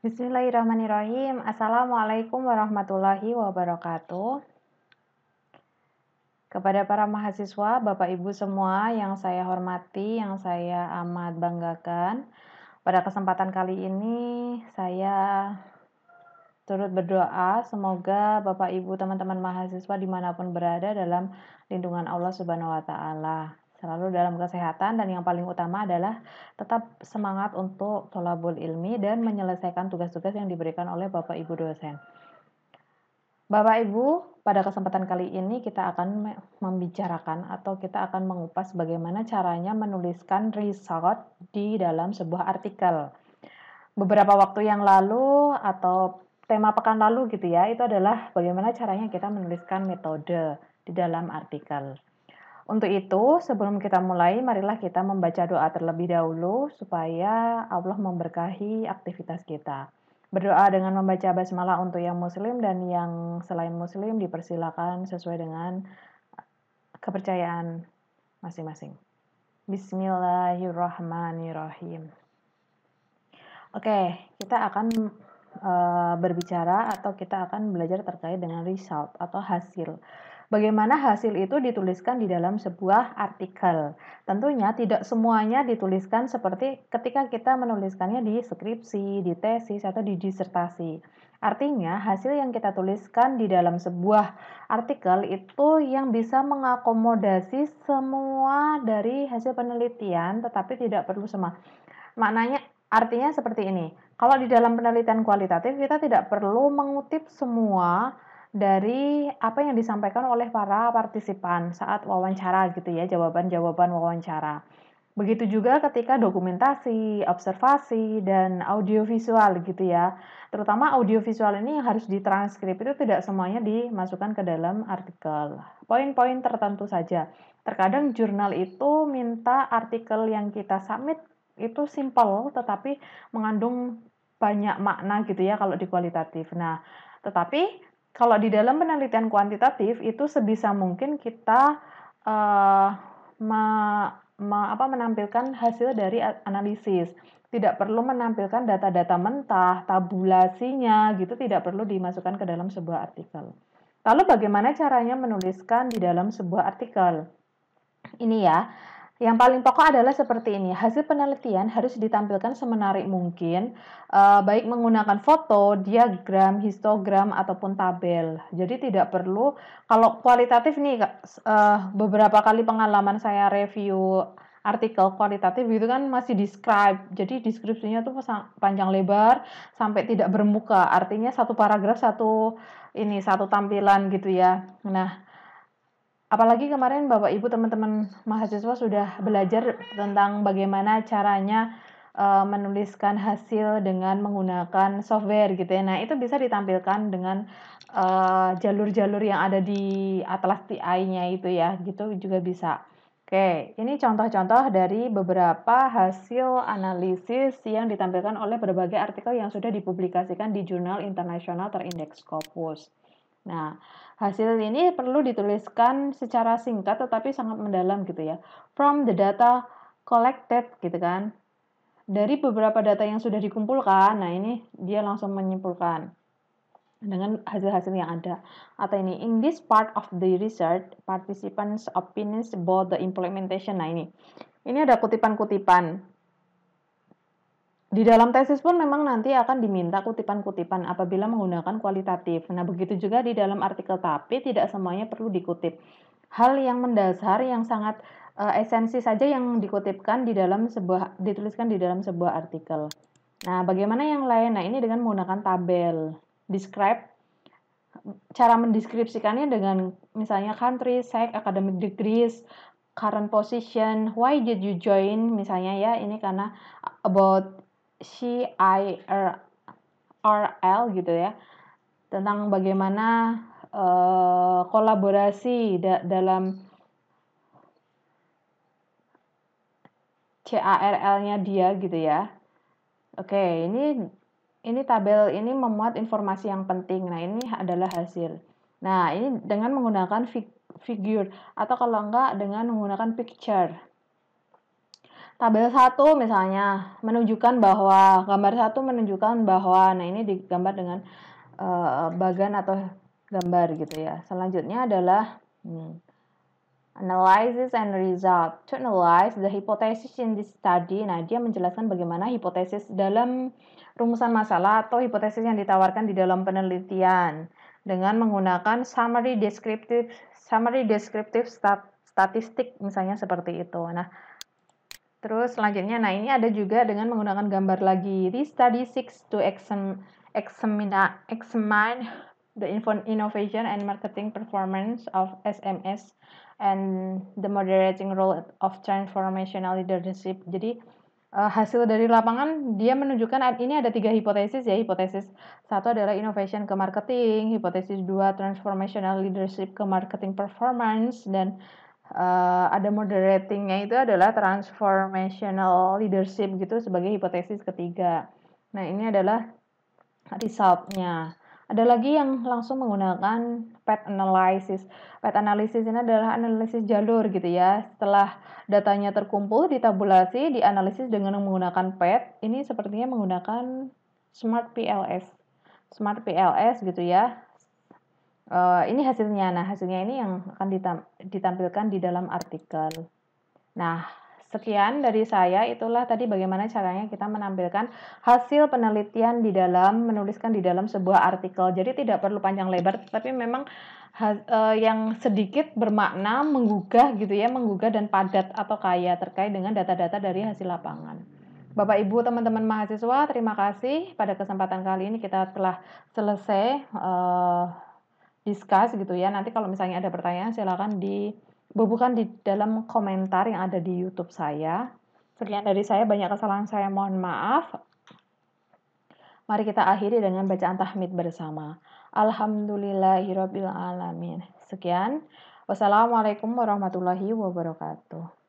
Bismillahirrahmanirrahim. Assalamualaikum warahmatullahi wabarakatuh. Kepada para mahasiswa, Bapak Ibu semua yang saya hormati, yang saya amat banggakan, pada kesempatan kali ini saya turut berdoa semoga Bapak Ibu teman-teman mahasiswa di mana pun berada dalam lindungan Allah Subhanahu Wa Taala selalu dalam kesehatan dan yang paling utama adalah tetap semangat untuk tolabul ilmi dan menyelesaikan tugas-tugas yang diberikan oleh Bapak Ibu dosen. Bapak Ibu, pada kesempatan kali ini kita akan membicarakan atau kita akan mengupas bagaimana caranya menuliskan result di dalam sebuah artikel. Beberapa waktu yang lalu atau tema pekan lalu gitu ya, itu adalah bagaimana caranya kita menuliskan metode di dalam artikel. Untuk itu, sebelum kita mulai, marilah kita membaca doa terlebih dahulu supaya Allah memberkahi aktivitas kita. Berdoa dengan membaca basmalah untuk yang muslim dan yang selain muslim dipersilakan sesuai dengan kepercayaan masing-masing. Bismillahirrahmanirrahim. Oke, kita akan uh, berbicara atau kita akan belajar terkait dengan result atau hasil. Bagaimana hasil itu dituliskan di dalam sebuah artikel. Tentunya tidak semuanya dituliskan seperti ketika kita menuliskannya di skripsi, di tesis, atau di disertasi. Artinya, hasil yang kita tuliskan di dalam sebuah artikel itu yang bisa mengakomodasi semua dari hasil penelitian, tetapi tidak perlu semua. Maknanya, artinya seperti ini. Kalau di dalam penelitian kualitatif, kita tidak perlu mengutip semua dari apa yang disampaikan oleh para partisipan saat wawancara gitu ya, jawaban-jawaban wawancara. Begitu juga ketika dokumentasi, observasi, dan audiovisual gitu ya. Terutama audiovisual ini yang harus ditranskrip itu tidak semuanya dimasukkan ke dalam artikel. Poin-poin tertentu saja. Terkadang jurnal itu minta artikel yang kita submit itu simple tetapi mengandung banyak makna gitu ya kalau di kualitatif. Nah, tetapi kalau di dalam penelitian kuantitatif itu sebisa mungkin kita uh, me, me, apa, menampilkan hasil dari analisis. Tidak perlu menampilkan data-data mentah, tabulasinya gitu tidak perlu dimasukkan ke dalam sebuah artikel. Lalu bagaimana caranya menuliskan di dalam sebuah artikel? Ini ya, yang paling pokok adalah seperti ini, hasil penelitian harus ditampilkan semenarik mungkin, uh, baik menggunakan foto, diagram, histogram, ataupun tabel. Jadi tidak perlu, kalau kualitatif nih, uh, beberapa kali pengalaman saya review artikel kualitatif itu kan masih describe, jadi deskripsinya tuh panjang lebar sampai tidak bermuka, artinya satu paragraf satu ini satu tampilan gitu ya. Nah, apalagi kemarin Bapak Ibu teman-teman mahasiswa sudah belajar tentang bagaimana caranya uh, menuliskan hasil dengan menggunakan software gitu ya. Nah, itu bisa ditampilkan dengan eh, jalur-jalur uh, yang ada di Atlas TI-nya itu ya, gitu juga bisa. Oke, ini contoh-contoh dari beberapa hasil analisis yang ditampilkan oleh berbagai artikel yang sudah dipublikasikan di jurnal internasional terindeks Scopus. Nah, Hasil ini perlu dituliskan secara singkat tetapi sangat mendalam gitu ya. From the data collected gitu kan. Dari beberapa data yang sudah dikumpulkan, nah ini dia langsung menyimpulkan dengan hasil-hasil yang ada. Atau ini, in this part of the research, participants opinions about the implementation. Nah ini, ini ada kutipan-kutipan di dalam tesis pun memang nanti akan diminta kutipan-kutipan apabila menggunakan kualitatif. Nah, begitu juga di dalam artikel, tapi tidak semuanya perlu dikutip. Hal yang mendasar yang sangat uh, esensi saja yang dikutipkan di dalam sebuah dituliskan di dalam sebuah artikel. Nah, bagaimana yang lain? Nah, ini dengan menggunakan tabel. Describe cara mendeskripsikannya dengan misalnya country, sec, academic degrees, current position, why did you join misalnya ya, ini karena about CIRL gitu ya tentang bagaimana uh, kolaborasi da dalam CARL-nya dia gitu ya. Oke, ini ini tabel ini memuat informasi yang penting. Nah, ini adalah hasil. Nah, ini dengan menggunakan fig figure atau kalau enggak dengan menggunakan picture. Tabel satu misalnya menunjukkan bahwa gambar satu menunjukkan bahwa nah ini digambar dengan uh, bagan atau gambar gitu ya. Selanjutnya adalah hmm, analysis and result. To analyze the hypothesis in this study, nah dia menjelaskan bagaimana hipotesis dalam rumusan masalah atau hipotesis yang ditawarkan di dalam penelitian dengan menggunakan summary descriptive summary descriptive stat, statistik misalnya seperti itu. Nah, terus selanjutnya nah ini ada juga dengan menggunakan gambar lagi. This study seeks to examine examine the innovation and marketing performance of SMS and the moderating role of transformational leadership. Jadi uh, hasil dari lapangan dia menunjukkan ini ada tiga hipotesis ya hipotesis satu adalah innovation ke marketing hipotesis dua transformational leadership ke marketing performance dan uh, ada moderatingnya itu adalah transformational leadership gitu sebagai hipotesis ketiga nah ini adalah resultnya ada lagi yang langsung menggunakan path analysis. Path analysis ini adalah analisis jalur gitu ya. Setelah datanya terkumpul, ditabulasi, dianalisis dengan menggunakan path. Ini sepertinya menggunakan Smart PLS. Smart PLS gitu ya. Uh, ini hasilnya. Nah, hasilnya ini yang akan ditampilkan di dalam artikel. Nah, Sekian dari saya, itulah tadi bagaimana caranya kita menampilkan hasil penelitian di dalam, menuliskan di dalam sebuah artikel. Jadi tidak perlu panjang lebar, tapi memang uh, yang sedikit bermakna menggugah gitu ya, menggugah dan padat atau kaya terkait dengan data-data dari hasil lapangan. Bapak Ibu teman-teman mahasiswa, terima kasih pada kesempatan kali ini kita telah selesai uh, discuss gitu ya. Nanti kalau misalnya ada pertanyaan silakan di bukan di dalam komentar yang ada di YouTube saya. Sekian dari saya, banyak kesalahan saya, mohon maaf. Mari kita akhiri dengan bacaan tahmid bersama. Alhamdulillahirrabbilalamin. Sekian. Wassalamualaikum warahmatullahi wabarakatuh.